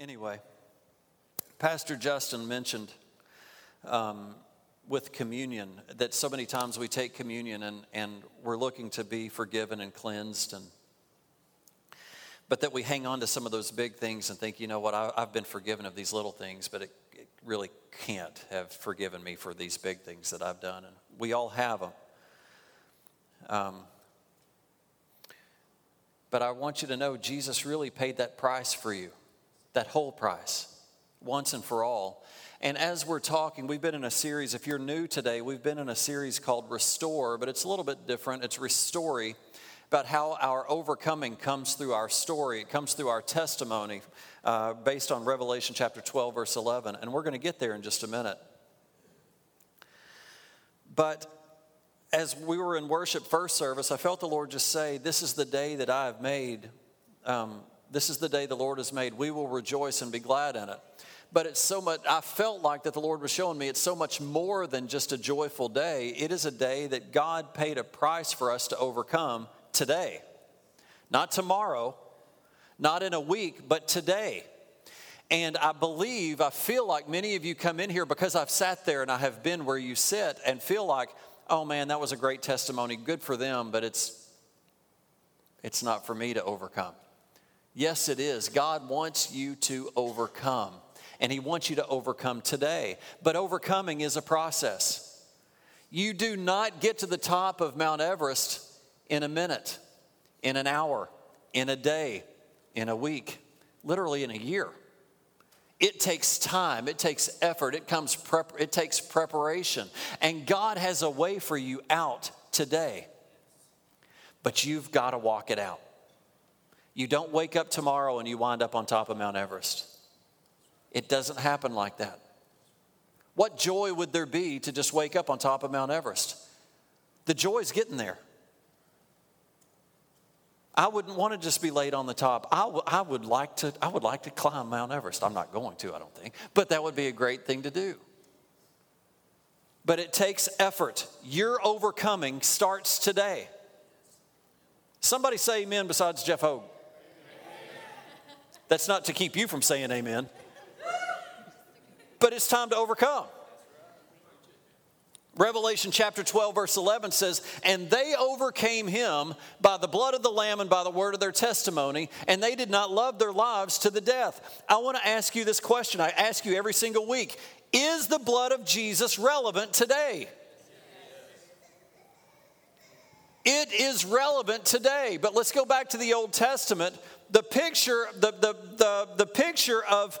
Anyway, Pastor Justin mentioned um, with communion that so many times we take communion and, and we're looking to be forgiven and cleansed and but that we hang on to some of those big things and think, you know what, I, have been forgiven of these little things, but it, it, really can't have forgiven me for these big things that I've done. And we all have them. Um, but I want you to know Jesus really paid that price for you that whole price, once and for all. And as we're talking, we've been in a series, if you're new today, we've been in a series called Restore, but it's a little bit different. It's Restory, about how our overcoming comes through our story, it comes through our testimony, uh, based on Revelation chapter 12, verse 11. And we're going to get there in just a minute. But as we were in worship first service, I felt the Lord just say, This is the day that I have made. Um, this is the day the Lord has made. We will rejoice and be glad in it. But it's so much, I felt like that the Lord was showing me it's so much more than just a joyful day. It is a day that God paid a price for us to overcome today. Not tomorrow, not in a week, but today. And I believe, I feel like many of you come in here because I've sat there and I have been where you sit and feel like, oh man, that was a great testimony, good for them, but it's it's not for me to overcome. Yes, it is. God wants you to overcome, and He wants you to overcome today. But overcoming is a process. You do not get to the top of Mount Everest in a minute, in an hour, in a day, in a week, literally in a year. It takes time, it takes effort, it, comes prep, it takes preparation. And God has a way for you out today. But you've got to walk it out. You don't wake up tomorrow and you wind up on top of Mount Everest. It doesn't happen like that. What joy would there be to just wake up on top of Mount Everest? The joy is getting there. I wouldn't want to just be laid on the top. I, w- I would like to. I would like to climb Mount Everest. I'm not going to. I don't think, but that would be a great thing to do. But it takes effort. Your overcoming starts today. Somebody say amen besides Jeff Hogue. That's not to keep you from saying amen. But it's time to overcome. Revelation chapter 12, verse 11 says, And they overcame him by the blood of the Lamb and by the word of their testimony, and they did not love their lives to the death. I want to ask you this question. I ask you every single week Is the blood of Jesus relevant today? It is relevant today. But let's go back to the Old Testament the picture, the, the, the, the picture of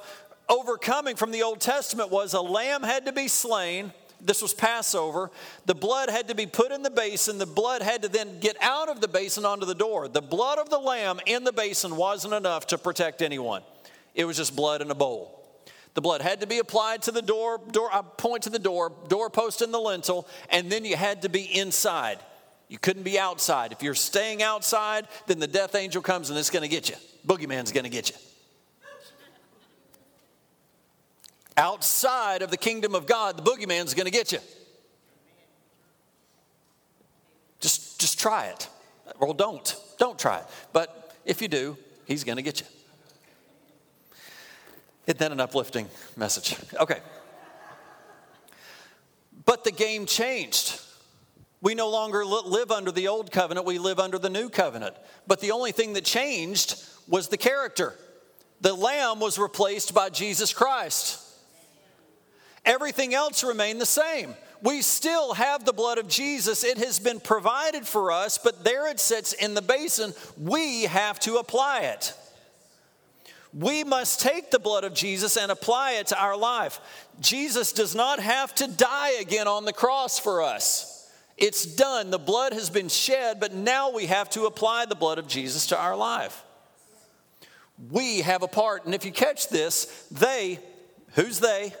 overcoming from the Old Testament was a lamb had to be slain. This was Passover. The blood had to be put in the basin. The blood had to then get out of the basin onto the door. The blood of the lamb in the basin wasn't enough to protect anyone, it was just blood in a bowl. The blood had to be applied to the door, door I point to the door, doorpost in the lintel, and then you had to be inside. You couldn't be outside. If you're staying outside, then the death angel comes and it's going to get you. Boogeyman's going to get you. Outside of the kingdom of God, the boogeyman's going to get you. Just, just try it. Well, don't. Don't try it. But if you do, he's going to get you. Isn't that an uplifting message? Okay. But the game changed. We no longer live under the old covenant, we live under the new covenant. But the only thing that changed was the character. The lamb was replaced by Jesus Christ. Everything else remained the same. We still have the blood of Jesus. It has been provided for us, but there it sits in the basin. We have to apply it. We must take the blood of Jesus and apply it to our life. Jesus does not have to die again on the cross for us. It's done. The blood has been shed, but now we have to apply the blood of Jesus to our life. We have a part. And if you catch this, they, who's they?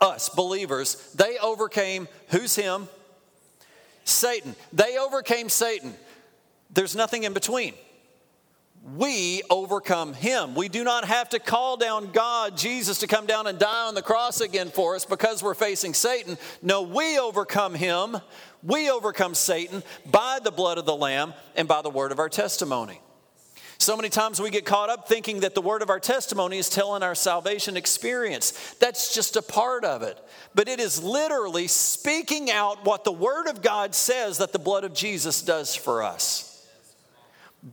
Us, believers, they overcame, who's him? Satan. They overcame Satan. There's nothing in between we overcome him. We do not have to call down God, Jesus, to come down and die on the cross again for us because we're facing Satan. No, we overcome him. We overcome Satan by the blood of the Lamb and by the word of our testimony. So many times we get caught up thinking that the word of our testimony is telling our salvation experience. That's just a part of it. But it is literally speaking out what the word of God says that the blood of Jesus does for us.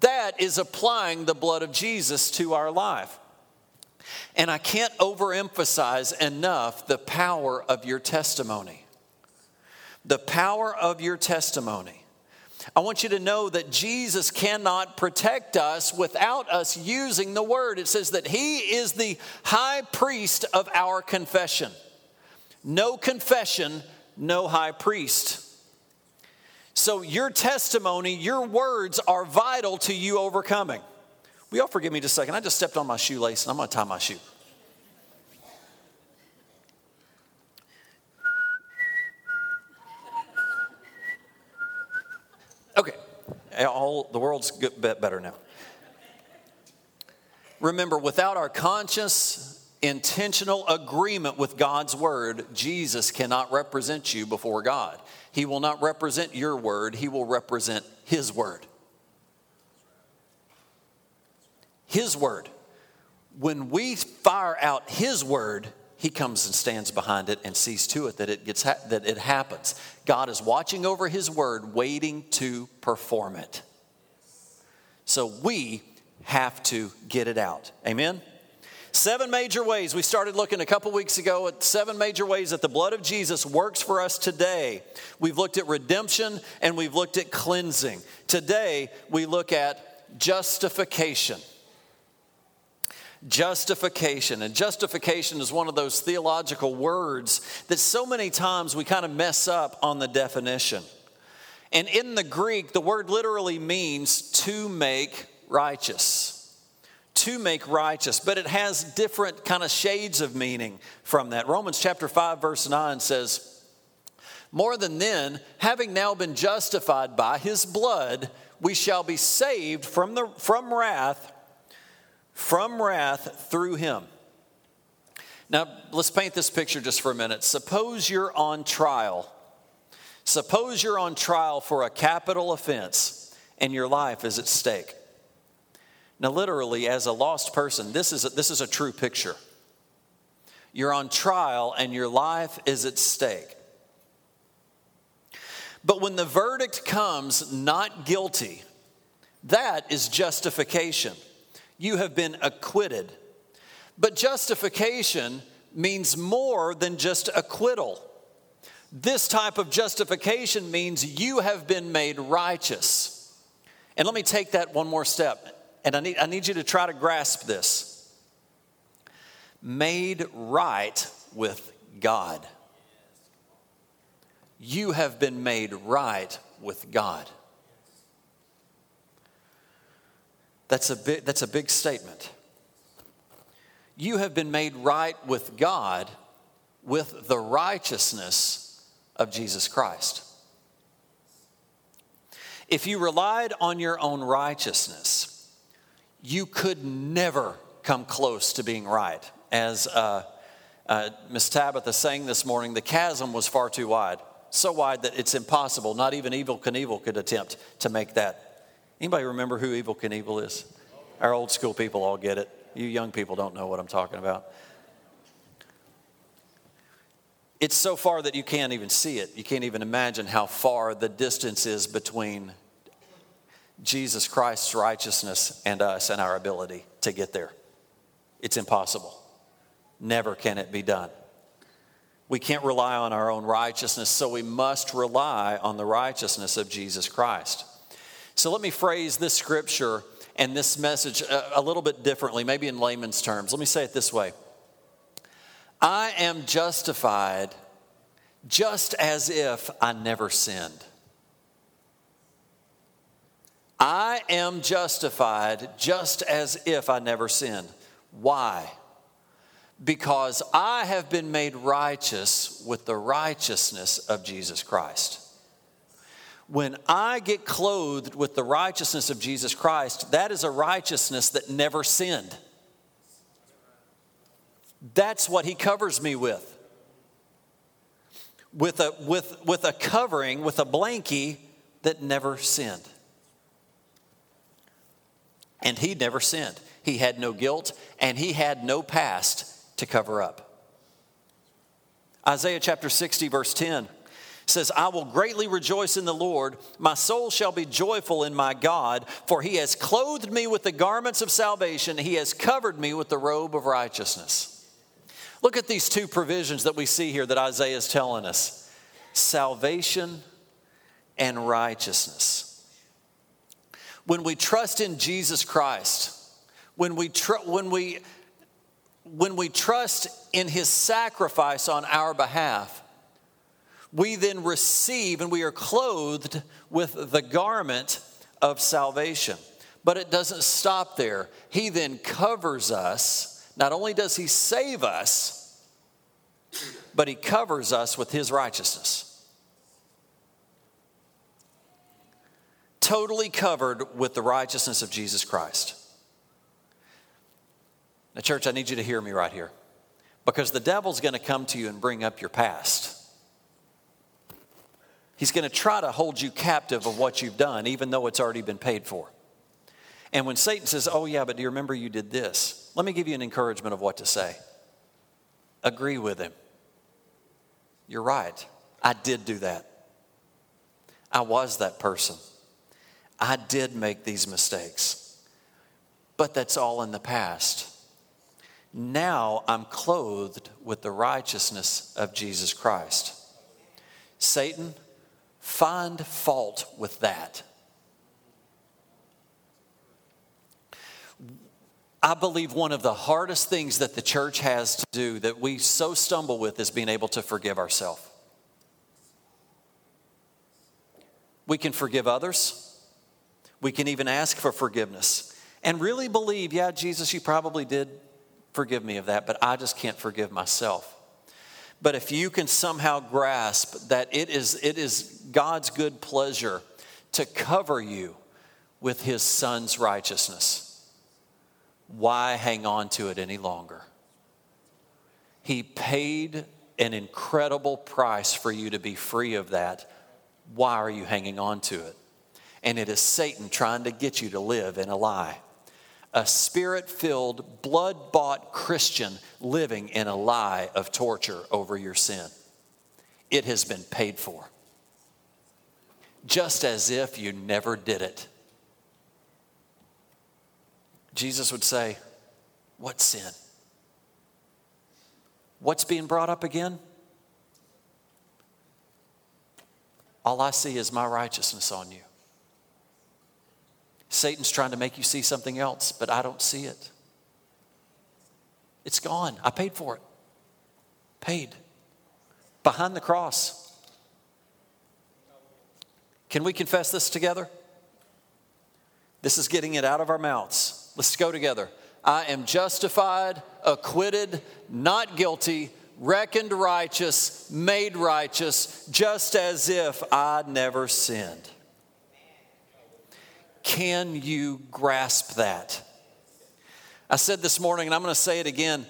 That is applying the blood of Jesus to our life. And I can't overemphasize enough the power of your testimony. The power of your testimony. I want you to know that Jesus cannot protect us without us using the word. It says that he is the high priest of our confession. No confession, no high priest. So, your testimony, your words are vital to you overcoming. Will y'all forgive me just a second? I just stepped on my shoelace and I'm going to tie my shoe. Okay, all the world's better now. Remember, without our conscious, intentional agreement with God's word, Jesus cannot represent you before God. He will not represent your word, He will represent His word. His word. When we fire out His word, he comes and stands behind it and sees to it that it gets ha- that it happens. God is watching over his word waiting to perform it. So we have to get it out. Amen. Seven major ways. We started looking a couple weeks ago at seven major ways that the blood of Jesus works for us today. We've looked at redemption and we've looked at cleansing. Today, we look at justification. Justification. And justification is one of those theological words that so many times we kind of mess up on the definition. And in the Greek, the word literally means to make righteous. To make righteous, but it has different kind of shades of meaning from that. Romans chapter 5, verse 9 says, More than then, having now been justified by his blood, we shall be saved from, the, from wrath from wrath through him. Now, let's paint this picture just for a minute. Suppose you're on trial. Suppose you're on trial for a capital offense and your life is at stake. Now, literally, as a lost person, this is a, this is a true picture. You're on trial and your life is at stake. But when the verdict comes not guilty, that is justification you have been acquitted. But justification means more than just acquittal. This type of justification means you have been made righteous. And let me take that one more step. And I need, I need you to try to grasp this made right with God. You have been made right with God. That's a big, that's a big statement. You have been made right with God with the righteousness of Jesus Christ. If you relied on your own righteousness, you could never come close to being right. As uh, uh, Miss Tabitha sang this morning, the chasm was far too wide. So wide that it's impossible. Not even Evel Knievel could attempt to make that Anybody remember who Evel Knievel is? Our old school people all get it. You young people don't know what I'm talking about. It's so far that you can't even see it. You can't even imagine how far the distance is between Jesus Christ's righteousness and us and our ability to get there. It's impossible. Never can it be done. We can't rely on our own righteousness, so we must rely on the righteousness of Jesus Christ. So let me phrase this scripture and this message a, little bit differently, maybe in layman's terms. Let me say it this way I am justified just as if I never sinned. I am justified just as if I never sinned. Why? Because I have been made righteous with the righteousness of Jesus Christ when I get clothed with the righteousness of Jesus Christ, that is a righteousness that never sinned. That's what he covers me with. With a, with, with a covering, with a blankie that never sinned. And he never sinned. He had no guilt and he had no past to cover up. Isaiah chapter 60, verse 10 says, I will greatly rejoice in the Lord. My soul shall be joyful in my God, for he has clothed me with the garments of salvation. He has covered me with the robe of righteousness. Look at these two provisions that we see here that Isaiah is telling us salvation and righteousness. When we trust in Jesus Christ, when we, tr- when we, when we trust in his sacrifice on our behalf, we then receive and we are clothed with the garment of salvation. But it doesn't stop there. He then covers us. Not only does he save us, but he covers us with his righteousness. Totally covered with the righteousness of Jesus Christ. Now, church, I need you to hear me right here because the devil's going to come to you and bring up your past. He's going to try to hold you captive of what you've done, even though it's already been paid for. And when Satan says, Oh, yeah, but do you remember you did this? Let me give you an encouragement of what to say. Agree with him. You're right. I did do that. I was that person. I did make these mistakes. But that's all in the past. Now I'm clothed with the righteousness of Jesus Christ. Satan, find fault with that. I believe one of the hardest things that the church has to do that we so stumble with is being able to forgive ourselves. We can forgive others. We can even ask for forgiveness and really believe, yeah, Jesus, you probably did forgive me of that, but I just can't forgive myself. But if you can somehow grasp that it is, it is God's good pleasure to cover you with his son's righteousness, why hang on to it any longer? He paid an incredible price for you to be free of that. Why are you hanging on to it? And it is Satan trying to get you to live in a lie a spirit filled, blood bought Christian living in a lie of torture over your sin. It has been paid for, just as if you never did it. Jesus would say, What sin? What's being brought up again? All I see is my righteousness on you. Satan's trying to make you see something else, but I don't see it. It's gone. I paid for it. Paid. Behind the cross. Can we confess this together? This is getting it out of our mouths. Let's go together. I am justified, acquitted, not guilty, reckoned righteous, made righteous, just as if I never sinned. Can you grasp that? I said this morning, and I'm going to say it again.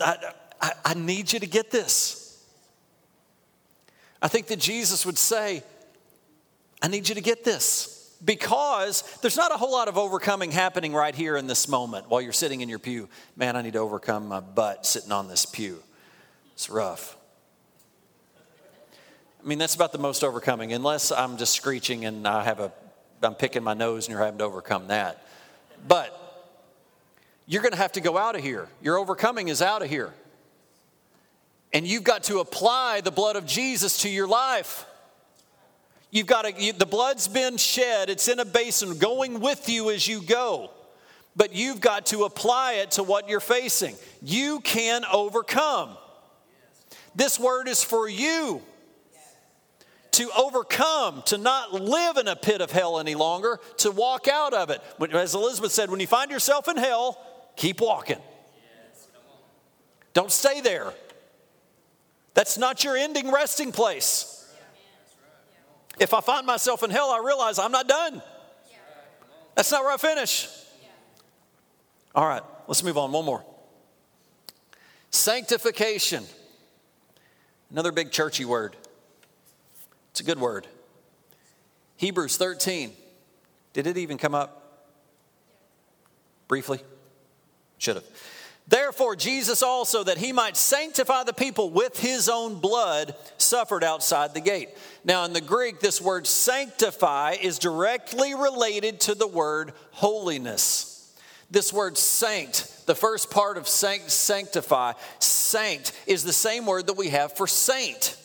I, I, I, need you to get this. I think that Jesus would say, I need you to get this because there's not a whole lot of overcoming happening right here in this moment while you're sitting in your pew. Man, I need to overcome my butt sitting on this pew. It's rough. I mean, that's about the most overcoming, unless I'm just screeching and I have a I'm picking my nose and you're having to overcome that. But you're going to have to go out of here. Your overcoming is out of here. And you've got to apply the blood of Jesus to your life. You've got to, you, the blood's been shed, it's in a basin going with you as you go. But you've got to apply it to what you're facing. You can overcome. This word is for you to overcome, to not live in a pit of hell any longer, to walk out of it. As Elizabeth said, when you find yourself in hell, keep walking. Don't stay there. That's not your ending resting place. If I find myself in hell, I realize I'm not done. That's not where I finish. All right, let's move on. One more. Sanctification. Another big churchy word. It's a good word. Hebrews 13. Did it even come up? Briefly? Should have. Therefore, Jesus also, that he might sanctify the people with his own blood, suffered outside the gate. Now, in the Greek, this word sanctify is directly related to the word holiness. This word saint, the first part of sanct, sanctify, saint is the same word that we have for saint.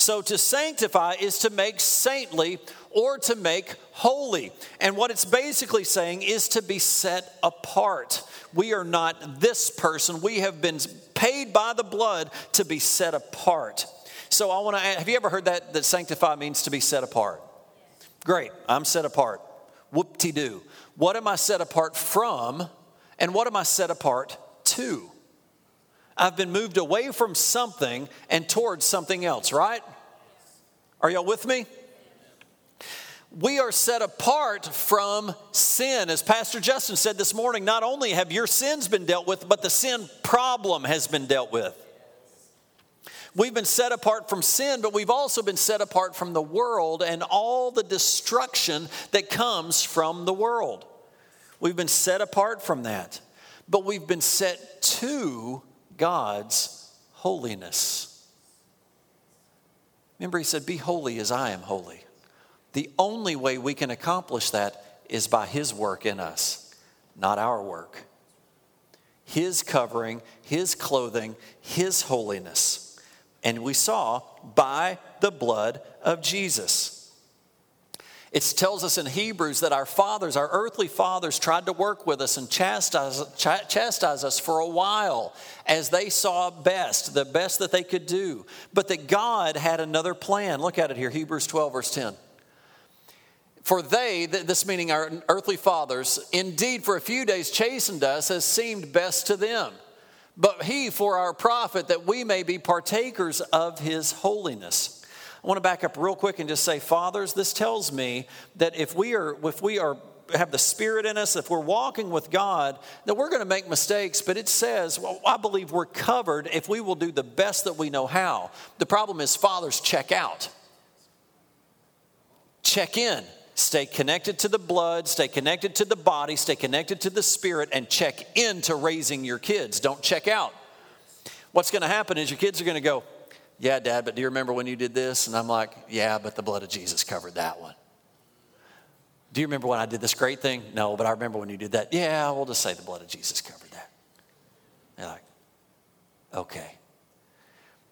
So to sanctify is to make saintly or to make holy. And what it's basically saying is to be set apart. We are not this person. We have been paid by the blood to be set apart. So I want to have you ever heard that that sanctify means to be set apart? Great. I'm set apart. Whoop de doo. What am I set apart from and what am I set apart to? I've been moved away from something and towards something else, right? Are y'all with me? we are set apart from sin. As Pastor Justin said this morning, not only have your sins been dealt with, but the sin problem has been dealt with. We've been set apart from sin, but we've also been set apart from the world and all the destruction that comes from the world. We've been set apart from that, but we've been set to God's holiness. Remember, he said, Be holy as I am holy. The only way we can accomplish that is by His work in us, not our work. His covering, His clothing, His holiness. And we saw by the blood of Jesus. It tells us in Hebrews that our fathers, our earthly fathers, tried to work with us and chastise, chastise us for a while as they saw best, the best that they could do. But that God had another plan. Look at it here, Hebrews 12, verse 10. For they, this meaning our earthly fathers, indeed for a few days chastened us as seemed best to them. But he for our profit, that we may be partakers of his holiness. I want to back up real quick and just say, fathers, this tells me that if we are, if we are have the Spirit in us, if we're walking with God, that we're going to make mistakes, but it says, well, I believe we're covered if we will do the best that we know how. The problem is, fathers check out, check in. Stay connected to the blood, stay connected to the body, stay connected to the spirit, and check into raising your kids. Don't check out. What's going to happen is your kids are going to go, Yeah, dad, but do you remember when you did this? And I'm like, Yeah, but the blood of Jesus covered that one. Do you remember when I did this great thing? No, but I remember when you did that. Yeah, we'll just say the blood of Jesus covered that. They're like, Okay.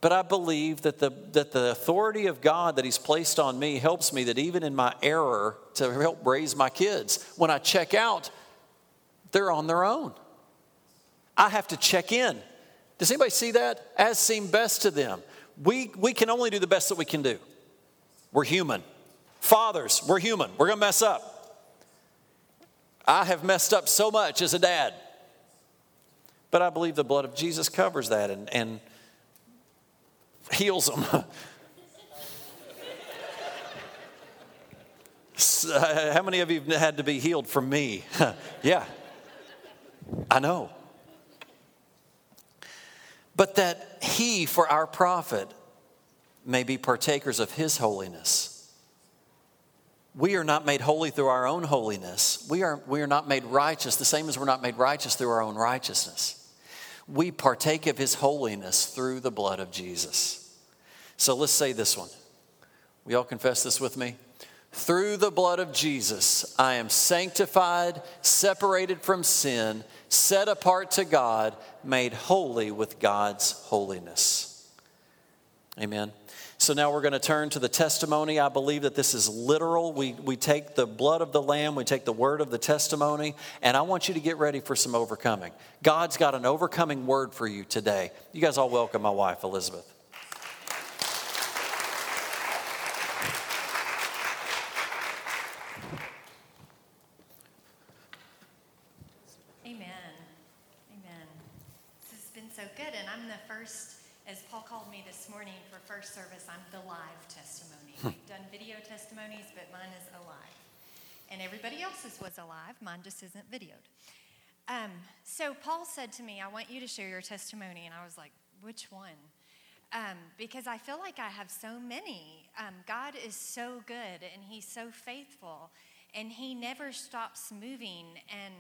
But I believe that the, that the authority of God that He's placed on me helps me that even in my error to help raise my kids, when I check out, they're on their own. I have to check in. Does anybody see that? As seem best to them. We, we can only do the best that we can do. We're human. Fathers, we're human. We're going to mess up. I have messed up so much as a dad. But I believe the blood of Jesus covers that. And, and heals them. Uh, how many of you have had to be healed from me? yeah, I know. But that he, for our profit, may be partakers of his holiness. We are not made holy through our own holiness. We are, we are not made righteous, the same as we're not made righteous through our own righteousness we partake of his holiness through the blood of Jesus. So let's say this one. We all confess this with me? Through the blood of Jesus, I am sanctified, separated from sin, set apart to God, made holy with God's holiness. Amen. So now we're going to turn to the testimony. I believe that this is literal. We, we take the blood of the Lamb, we take the word of the testimony, and I want you to get ready for some overcoming. God's got an overcoming word for you today. You guys all welcome my wife, Elizabeth. First service, I'm the live testimony. Hmm. We've done video testimonies, but mine is alive. And everybody else's was alive, mine just isn't videoed. Um, so Paul said to me, I want you to share your testimony. And I was like, which one? Um, because I feel like I have so many. Um, God is so good and He's so faithful, and He never stops moving and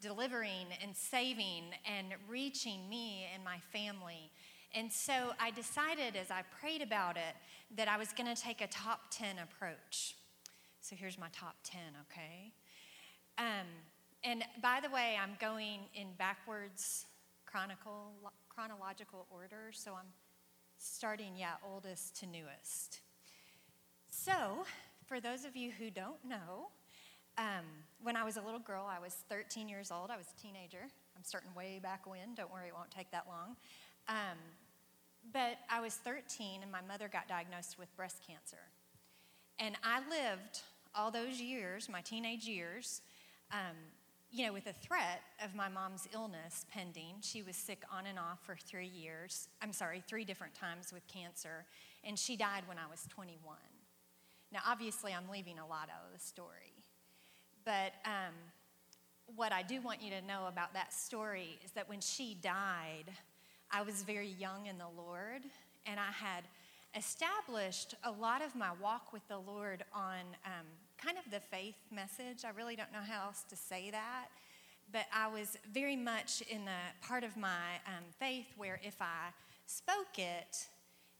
delivering and saving and reaching me and my family. And so I decided as I prayed about it that I was going to take a top 10 approach. So here's my top 10, okay? Um, and by the way, I'm going in backwards chronological order, so I'm starting, yeah, oldest to newest. So, for those of you who don't know, um, when I was a little girl, I was 13 years old. I was a teenager. I'm starting way back when. Don't worry, it won't take that long. Um, but I was 13, and my mother got diagnosed with breast cancer. And I lived all those years, my teenage years, um, you know, with the threat of my mom's illness pending. She was sick on and off for three years. I'm sorry, three different times with cancer, and she died when I was 21. Now, obviously, I'm leaving a lot out of the story. But um, what I do want you to know about that story is that when she died, I was very young in the Lord, and I had established a lot of my walk with the Lord on um, kind of the faith message. I really don't know how else to say that. But I was very much in the part of my um, faith where if I spoke it,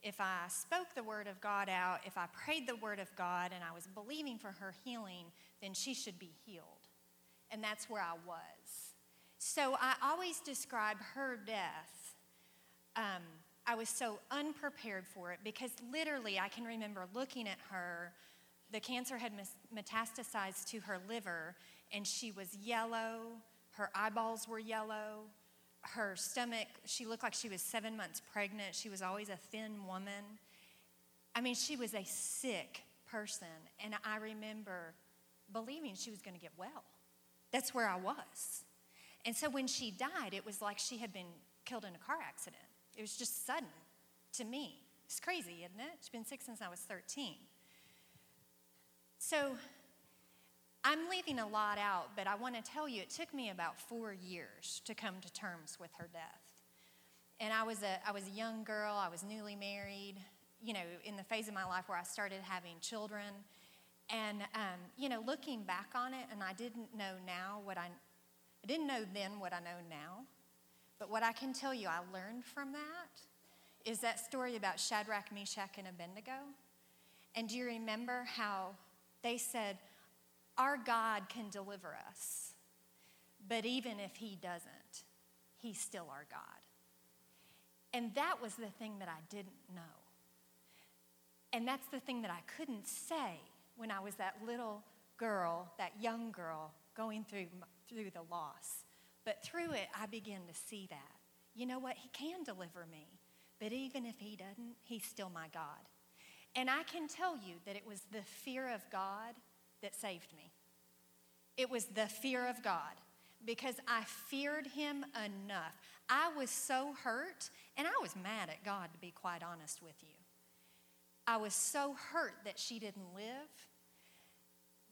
if I spoke the word of God out, if I prayed the word of God and I was believing for her healing, then she should be healed. And that's where I was. So I always describe her death. Um, I was so unprepared for it because literally I can remember looking at her. The cancer had metastasized to her liver, and she was yellow. Her eyeballs were yellow. Her stomach, she looked like she was seven months pregnant. She was always a thin woman. I mean, she was a sick person. And I remember believing she was going to get well. That's where I was. And so when she died, it was like she had been killed in a car accident. It was just sudden to me. It's crazy, isn't it? She's been sick since I was 13. So I'm leaving a lot out, but I want to tell you it took me about four years to come to terms with her death. And I was a, I was a young girl, I was newly married, you know, in the phase of my life where I started having children. And, um, you know, looking back on it, and I didn't know now what I, I didn't know then what I know now. But what I can tell you I learned from that is that story about Shadrach, Meshach, and Abednego. And do you remember how they said, Our God can deliver us, but even if He doesn't, He's still our God. And that was the thing that I didn't know. And that's the thing that I couldn't say when I was that little girl, that young girl going through, through the loss. But through it, I begin to see that. You know what? He can deliver me. But even if he doesn't, he's still my God. And I can tell you that it was the fear of God that saved me. It was the fear of God because I feared him enough. I was so hurt, and I was mad at God, to be quite honest with you. I was so hurt that she didn't live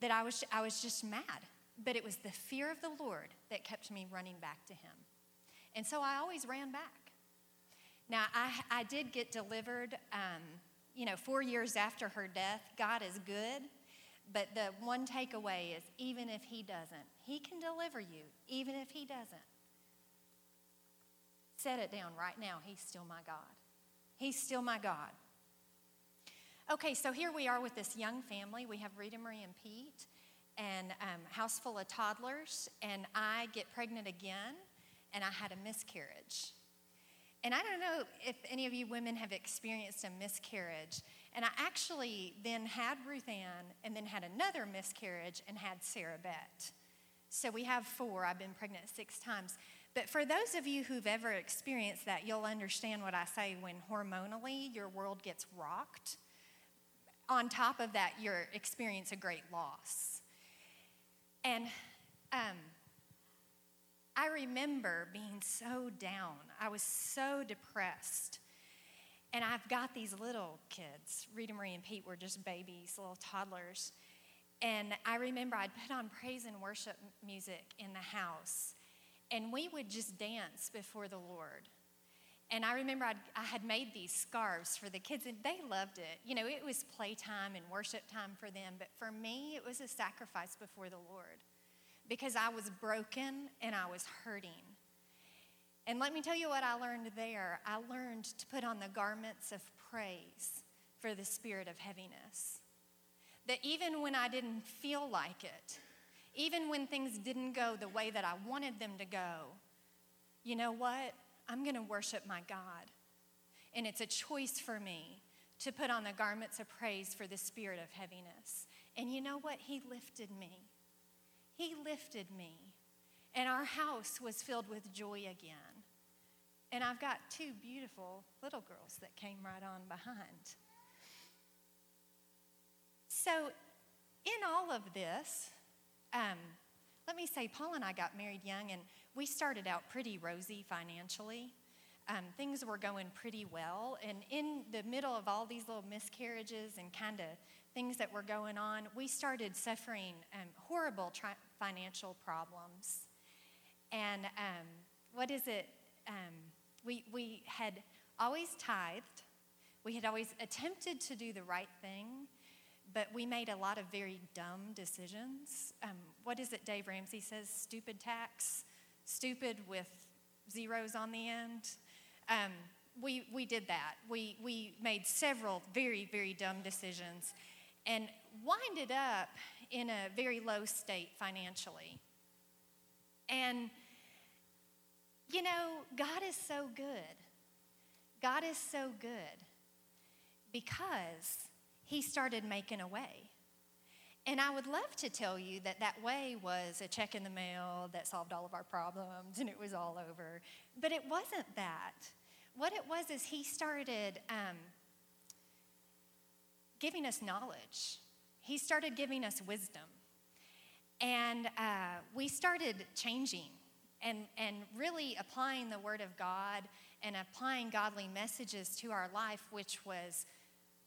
that I was, I was just mad. But it was the fear of the Lord that kept me running back to Him. And so I always ran back. Now, I, I did get delivered, um, you know, four years after her death. God is good. But the one takeaway is even if He doesn't, He can deliver you, even if He doesn't. Set it down right now. He's still my God. He's still my God. Okay, so here we are with this young family. We have Rita Marie and Pete, and um, house full of toddlers. And I get pregnant again, and I had a miscarriage. And I don't know if any of you women have experienced a miscarriage. And I actually then had Ruth Ann, and then had another miscarriage, and had Sarah Beth. So we have four. I've been pregnant six times. But for those of you who've ever experienced that, you'll understand what I say when hormonally your world gets rocked on top of that, you experience a great loss. And um, I remember being so down. I was so depressed. And I've got these little kids. Rita Marie and Pete were just babies, little toddlers. And I remember I'd put on praise and worship music in the house, and we would just dance before the Lord. And I remember I'd, i had made these scarves for the kids, and they loved it. You know, it was playtime and worship time for them, but for me, it was a sacrifice before the Lord because I was broken and I was hurting. And let me tell you what I learned there. I learned to put on the garments of praise for the spirit of heaviness. That even when I didn't feel like it, even when things didn't go the way that I wanted them to go, you know what? I'm going to worship my God. And it's a choice for me to put on the garments of praise for the spirit of heaviness. And you know what? He lifted me. He lifted me. And our house was filled with joy again. And I've got two beautiful little girls that came right on behind. So, in all of this, um, let me say, Paul and I got married young, and we started out pretty rosy financially. Um, things were going pretty well. And in the middle of all these little miscarriages and kind of things that were going on, we started suffering um, horrible tri- financial problems. And um, what is it? Um, we, we had always tithed, we had always attempted to do the right thing, but we made a lot of very dumb decisions. Um, what is it Dave Ramsey says? Stupid tax, stupid with zeros on the end. Um, we, we did that. We, we made several very, very dumb decisions and winded up in a very low state financially. And, you know, God is so good. God is so good because He started making a way. And I would love to tell you that that way was a check in the mail that solved all of our problems and it was all over. But it wasn't that. What it was is He started um, giving us knowledge, He started giving us wisdom. And uh, we started changing and, and really applying the Word of God and applying godly messages to our life, which was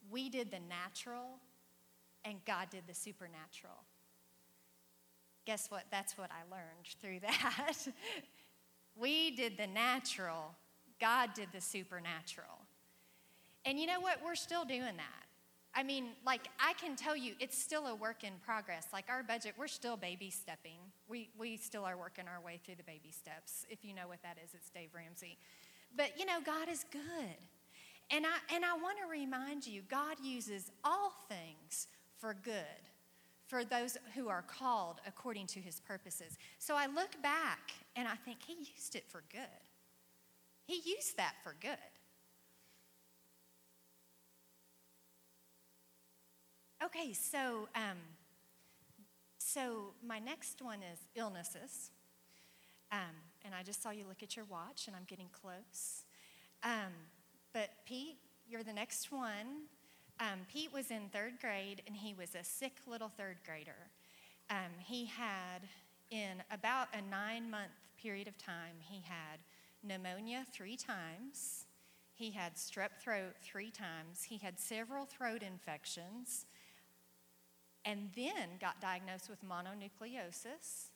we did the natural and God did the supernatural. Guess what? That's what I learned through that. we did the natural, God did the supernatural. And you know what? We're still doing that. I mean, like, I can tell you it's still a work in progress. Like, our budget, we're still baby stepping. We, we still are working our way through the baby steps. If you know what that is, it's Dave Ramsey. But, you know, God is good. And I, and I want to remind you God uses all things for good for those who are called according to his purposes. So I look back and I think he used it for good. He used that for good. Okay, so um, so my next one is illnesses, um, and I just saw you look at your watch, and I'm getting close. Um, but Pete, you're the next one. Um, Pete was in third grade, and he was a sick little third grader. Um, he had, in about a nine-month period of time, he had pneumonia three times. He had strep throat three times. He had several throat infections and then got diagnosed with mononucleosis.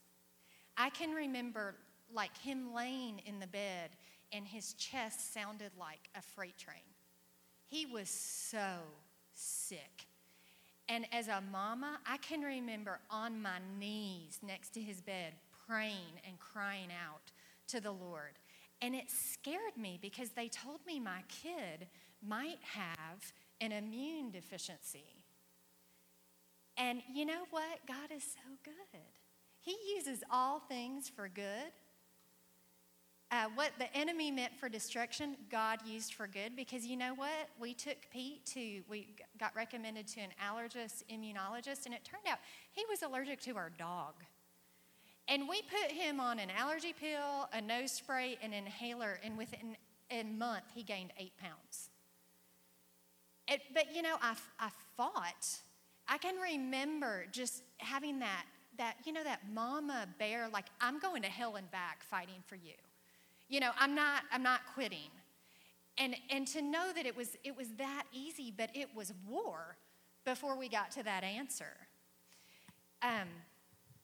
I can remember like him laying in the bed and his chest sounded like a freight train. He was so sick. And as a mama, I can remember on my knees next to his bed praying and crying out to the Lord. And it scared me because they told me my kid might have an immune deficiency. And you know what? God is so good. He uses all things for good. Uh, what the enemy meant for destruction, God used for good because you know what? We took Pete to, we got recommended to an allergist, immunologist, and it turned out he was allergic to our dog. And we put him on an allergy pill, a nose spray, an inhaler, and within a month he gained eight pounds. It, but you know, I, I fought I can remember just having that, that, you know, that mama bear, like, I'm going to hell and back fighting for you. You know, I'm not, I'm not quitting. And, and to know that it was, it was that easy, but it was war before we got to that answer. Um,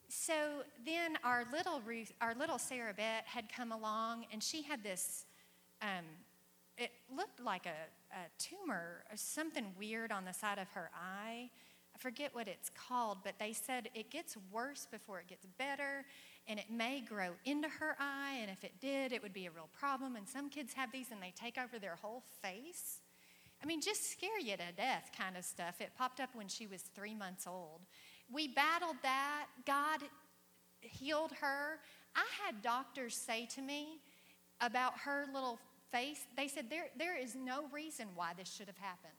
so then our little Ruth, our little Sarah Beth had come along, and she had this. Um, it looked like a, a tumor, or something weird on the side of her eye. I forget what it's called, but they said it gets worse before it gets better, and it may grow into her eye, and if it did, it would be a real problem. And some kids have these and they take over their whole face. I mean, just scare you to death kind of stuff. It popped up when she was three months old. We battled that. God healed her. I had doctors say to me about her little face, they said, there, there is no reason why this should have happened.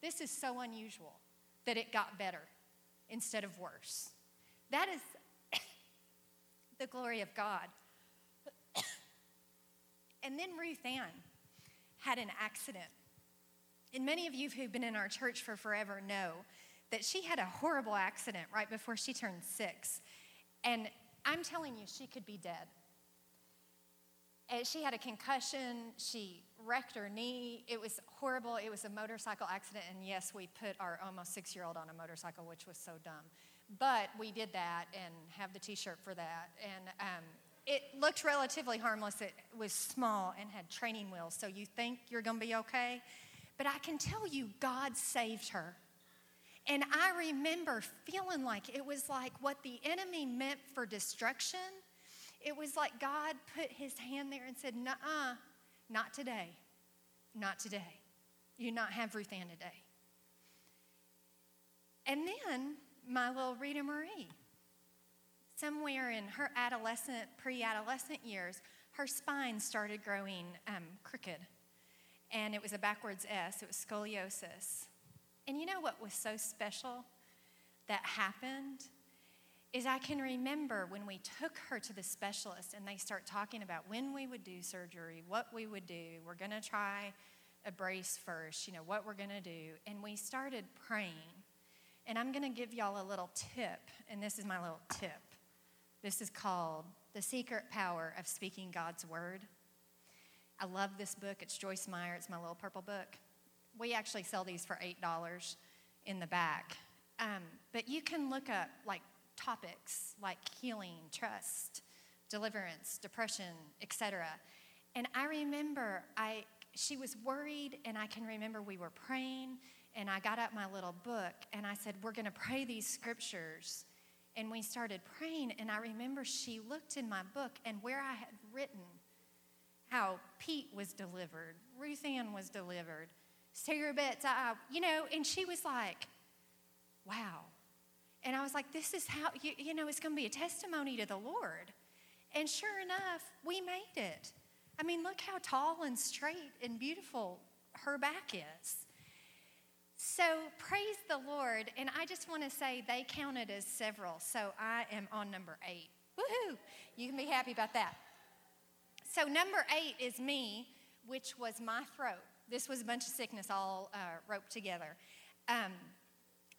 This is so unusual that it got better instead of worse. That is the glory of God. and then Ruth Ann had an accident. And many of you who've been in our church for forever know that she had a horrible accident right before she turned six. And I'm telling you, she could be dead. And she had a concussion. She wrecked her knee. It was horrible. It was a motorcycle accident. And yes, we put our almost six year old on a motorcycle, which was so dumb. But we did that and have the t shirt for that. And um, it looked relatively harmless. It was small and had training wheels. So you think you're going to be okay. But I can tell you, God saved her. And I remember feeling like it was like what the enemy meant for destruction. It was like God put his hand there and said, Nuh not today. Not today. You not have Ruth Ann today. And then my little Rita Marie, somewhere in her adolescent, pre adolescent years, her spine started growing um, crooked. And it was a backwards S, it was scoliosis. And you know what was so special that happened? Is I can remember when we took her to the specialist and they start talking about when we would do surgery, what we would do. We're going to try a brace first, you know, what we're going to do. And we started praying. And I'm going to give y'all a little tip, and this is my little tip. This is called The Secret Power of Speaking God's Word. I love this book. It's Joyce Meyer, it's my little purple book we actually sell these for $8 in the back. Um, but you can look up like topics like healing, trust, deliverance, depression, etc. And I remember I she was worried and I can remember we were praying and I got out my little book and I said we're going to pray these scriptures. And we started praying and I remember she looked in my book and where I had written how Pete was delivered, Ruth Ann was delivered, Sarah Betts, I, you know, and she was like, wow. And I was like, this is how, you, you know, it's going to be a testimony to the Lord. And sure enough, we made it. I mean, look how tall and straight and beautiful her back is. So praise the Lord. And I just want to say they counted as several. So I am on number eight. Woohoo! You can be happy about that. So number eight is me, which was my throat. This was a bunch of sickness all uh, roped together. Um,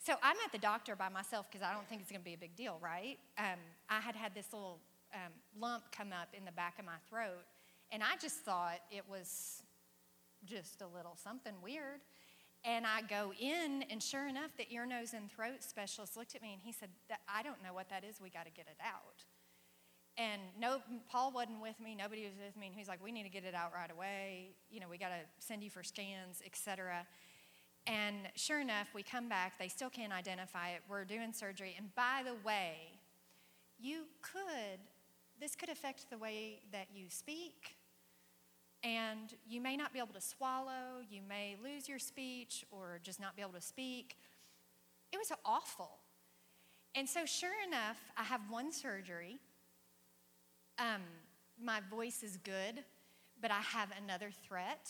so I'm at the doctor by myself because I don't think it's going to be a big deal, right? Um, I had had this little um, lump come up in the back of my throat, and I just thought it was just a little something weird. And I go in, and sure enough, the ear, nose, and throat specialist looked at me and he said, I don't know what that is. We got to get it out. And no, Paul wasn't with me. Nobody was with me. And he's like, we need to get it out right away. You know, we got to send you for scans, etc. And sure enough, we come back. They still can't identify it. We're doing surgery. And by the way, you could, this could affect the way that you speak. And you may not be able to swallow. You may lose your speech or just not be able to speak. It was awful. And so, sure enough, I have one surgery um, my voice is good, but I have another threat.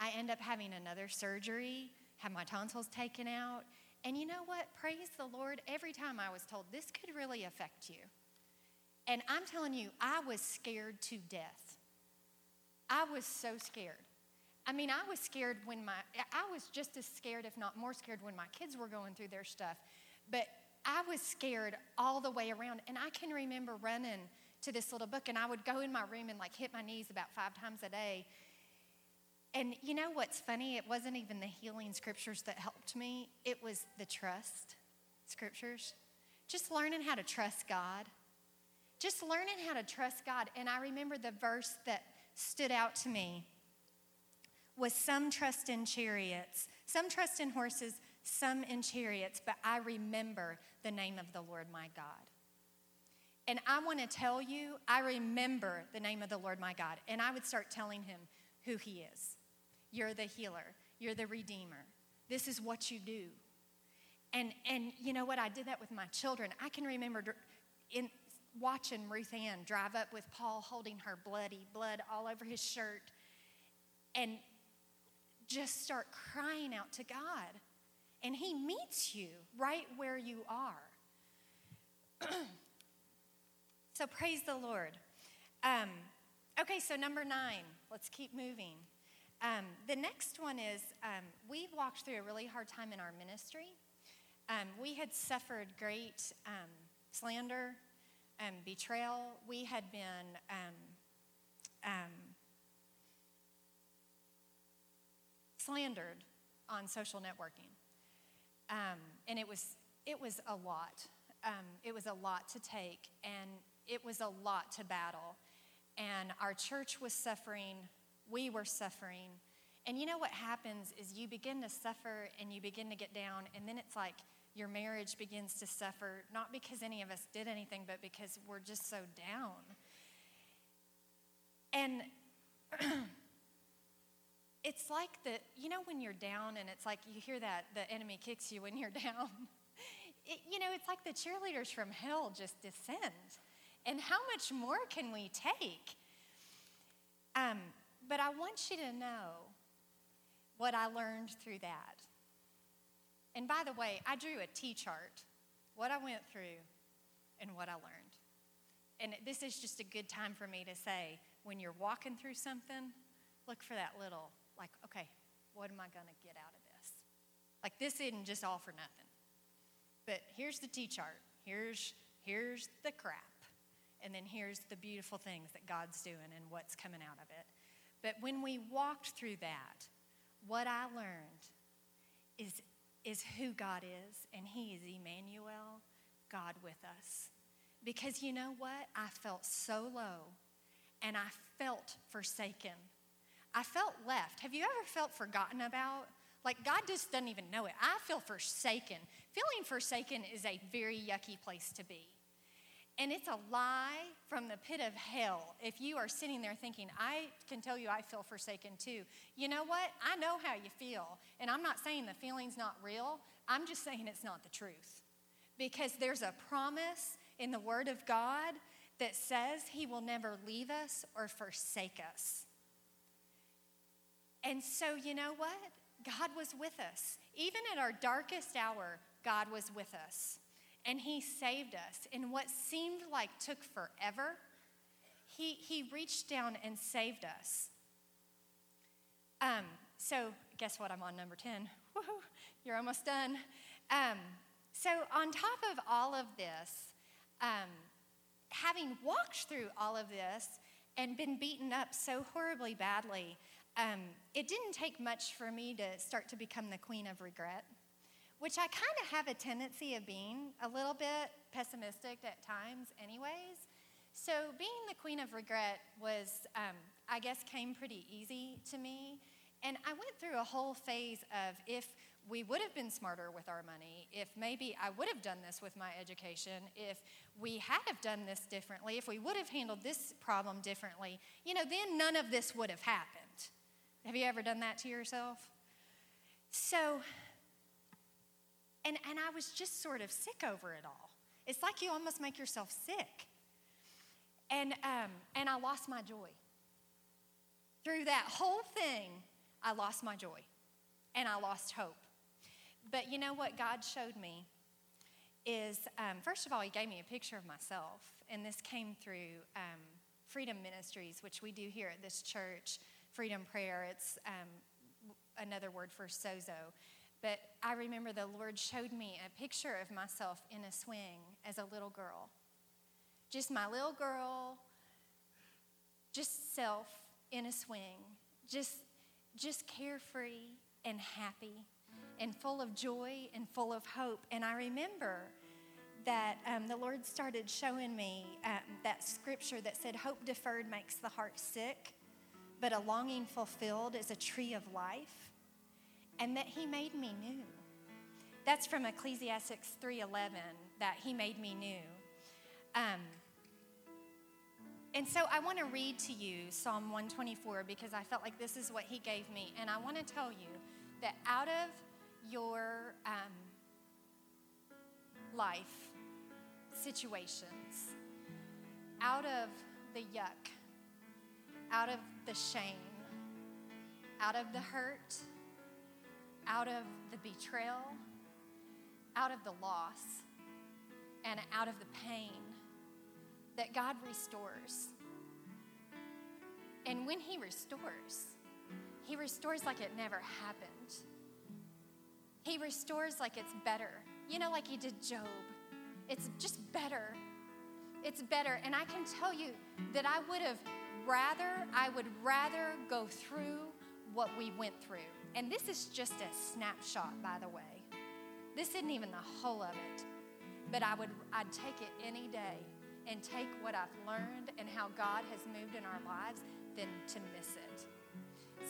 I end up having another surgery, have my tonsils taken out. And you know what? Praise the Lord. Every time I was told this could really affect you. And I'm telling you, I was scared to death. I was so scared. I mean, I was scared when my, I was just as scared, if not more scared, when my kids were going through their stuff. But I was scared all the way around. And I can remember running to this little book, and I would go in my room and like hit my knees about five times a day. And you know what's funny? It wasn't even the healing scriptures that helped me, it was the trust scriptures. Just learning how to trust God. Just learning how to trust God. And I remember the verse that stood out to me was some trust in chariots, some trust in horses, some in chariots, but I remember the name of the Lord my God. And I want to tell you, I remember the name of the Lord my God. And I would start telling him who he is. You're the healer, you're the redeemer. This is what you do. And, and you know what? I did that with my children. I can remember in watching Ruth Ann drive up with Paul holding her bloody, blood all over his shirt, and just start crying out to God. And He meets you right where you are. so praise the Lord. Um, okay, so number nine, let's keep moving. Um, the next one is um, we walked through a really hard time in our ministry. Um, we had suffered great um, slander and betrayal. We had been um, um, slandered on social networking, and it was it was a lot. it was a lot to take, and it was a lot to battle. And our church was suffering we were suffering. And you know what happens is you begin to suffer and you begin to get down, and then it's like your marriage begins to suffer, not because any of us did anything, but because we're just so down. And it's like the, you know, when you're down and it's like you hear that the enemy kicks you when you're down. It, you know, it's like the cheerleaders from hell just descend. And how much more can we take? Um, but I want you to know what I learned through that. And by the way, I drew a T chart, what I went through and what I learned. And this is just a good time for me to say when you're walking through something, look for that little, like, okay, what am I going to get out of this? Like, this isn't just all for nothing. But here's the T chart. Here's, here's the crap. And then here's the beautiful things that God's doing and what's coming out of it. But when we walked through that, what I learned is, is who God is, and He is Emmanuel, God with us. Because you know what? I felt so low and I felt forsaken. I felt left. Have you ever felt forgotten about? Like God just doesn't even know it. I feel forsaken. Feeling forsaken is a very yucky place to be. And it's a lie from the pit of hell if you are sitting there thinking, I can tell you I feel forsaken too. You know what? I know how you feel. And I'm not saying the feeling's not real, I'm just saying it's not the truth. Because there's a promise in the Word of God that says He will never leave us or forsake us. And so, you know what? God was with us. Even at our darkest hour, God was with us and he saved us. In what seemed like took forever, he, he reached down and saved us. Um, so, guess what? I'm on number 10. Woo-hoo, you're almost done. Um, so, on top of all of this, um, having walked through all of this and been beaten up so horribly badly, um, it didn't take much for me to start to become the queen of regret which I kind of have a tendency of being a little bit pessimistic at times, anyways. So, being the queen of regret was, um, I guess, came pretty easy to me. And I went through a whole phase of if we would have been smarter with our money, if maybe I would have done this with my education, if we had have done this differently, if we would have handled this problem differently, you know, then none of this would have happened. Have you ever done that to yourself? So, and, and I was just sort of sick over it all. It's like you almost make yourself sick. And, um, and I lost my joy. Through that whole thing, I lost my joy and I lost hope. But you know what God showed me is, um, first of all, He gave me a picture of myself. And this came through um, Freedom Ministries, which we do here at this church, Freedom Prayer. It's um, another word for sozo. But I remember the Lord showed me a picture of myself in a swing as a little girl. Just my little girl, just self in a swing, just, just carefree and happy and full of joy and full of hope. And I remember that um, the Lord started showing me um, that scripture that said, Hope deferred makes the heart sick, but a longing fulfilled is a tree of life and that He made me new. that's from Ecclesiastes 3:11 that he made me new. Um, and so I want to read to you Psalm 124 because I felt like this is what he gave me. And I want to tell you that out of your um, life situations, out of the yuck, out of the shame, out of the hurt, out of the betrayal, out of the loss, and out of the pain, that God restores. And when He restores, He restores like it never happened. He restores like it's better. You know, like He did Job. It's just better. It's better. And I can tell you that I would have rather, I would rather go through what we went through. And this is just a snapshot, by the way. This isn't even the whole of it. But I would I'd take it any day and take what I've learned and how God has moved in our lives than to miss it.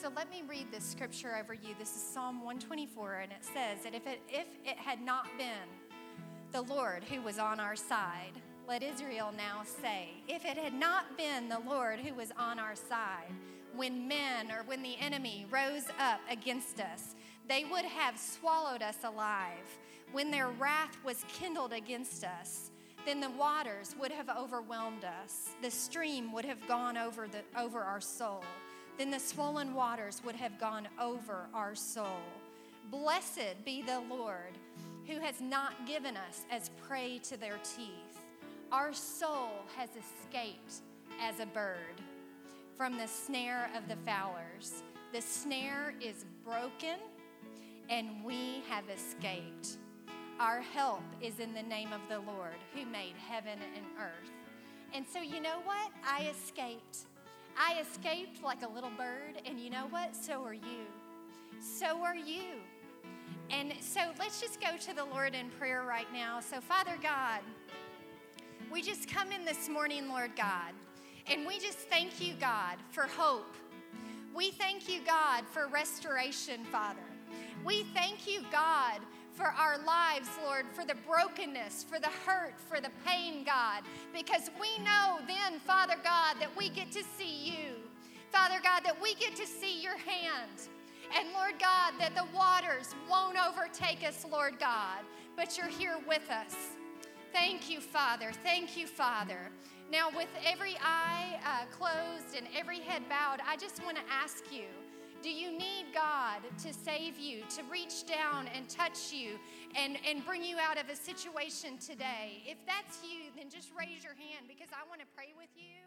So let me read this scripture over you. This is Psalm 124, and it says that if it, if it had not been the Lord who was on our side, let Israel now say, if it had not been the Lord who was on our side, when men or when the enemy rose up against us, they would have swallowed us alive. When their wrath was kindled against us, then the waters would have overwhelmed us. The stream would have gone over, the, over our soul. Then the swollen waters would have gone over our soul. Blessed be the Lord who has not given us as prey to their teeth. Our soul has escaped as a bird from the snare of the fowlers. The snare is broken and we have escaped. Our help is in the name of the Lord who made heaven and earth. And so, you know what? I escaped. I escaped like a little bird, and you know what? So are you. So are you. And so let's just go to the Lord in prayer right now. So, Father God, we just come in this morning, Lord God, and we just thank you, God, for hope. We thank you, God, for restoration, Father. We thank you, God, for our lives, Lord, for the brokenness, for the hurt, for the pain, God, because we know then, Father God, that we get to see you. Father God, that we get to see your hand. And Lord God, that the waters won't overtake us, Lord God, but you're here with us. Thank you, Father. Thank you, Father. Now, with every eye uh, closed and every head bowed, I just want to ask you do you need God to save you, to reach down and touch you and, and bring you out of a situation today? If that's you, then just raise your hand because I want to pray with you.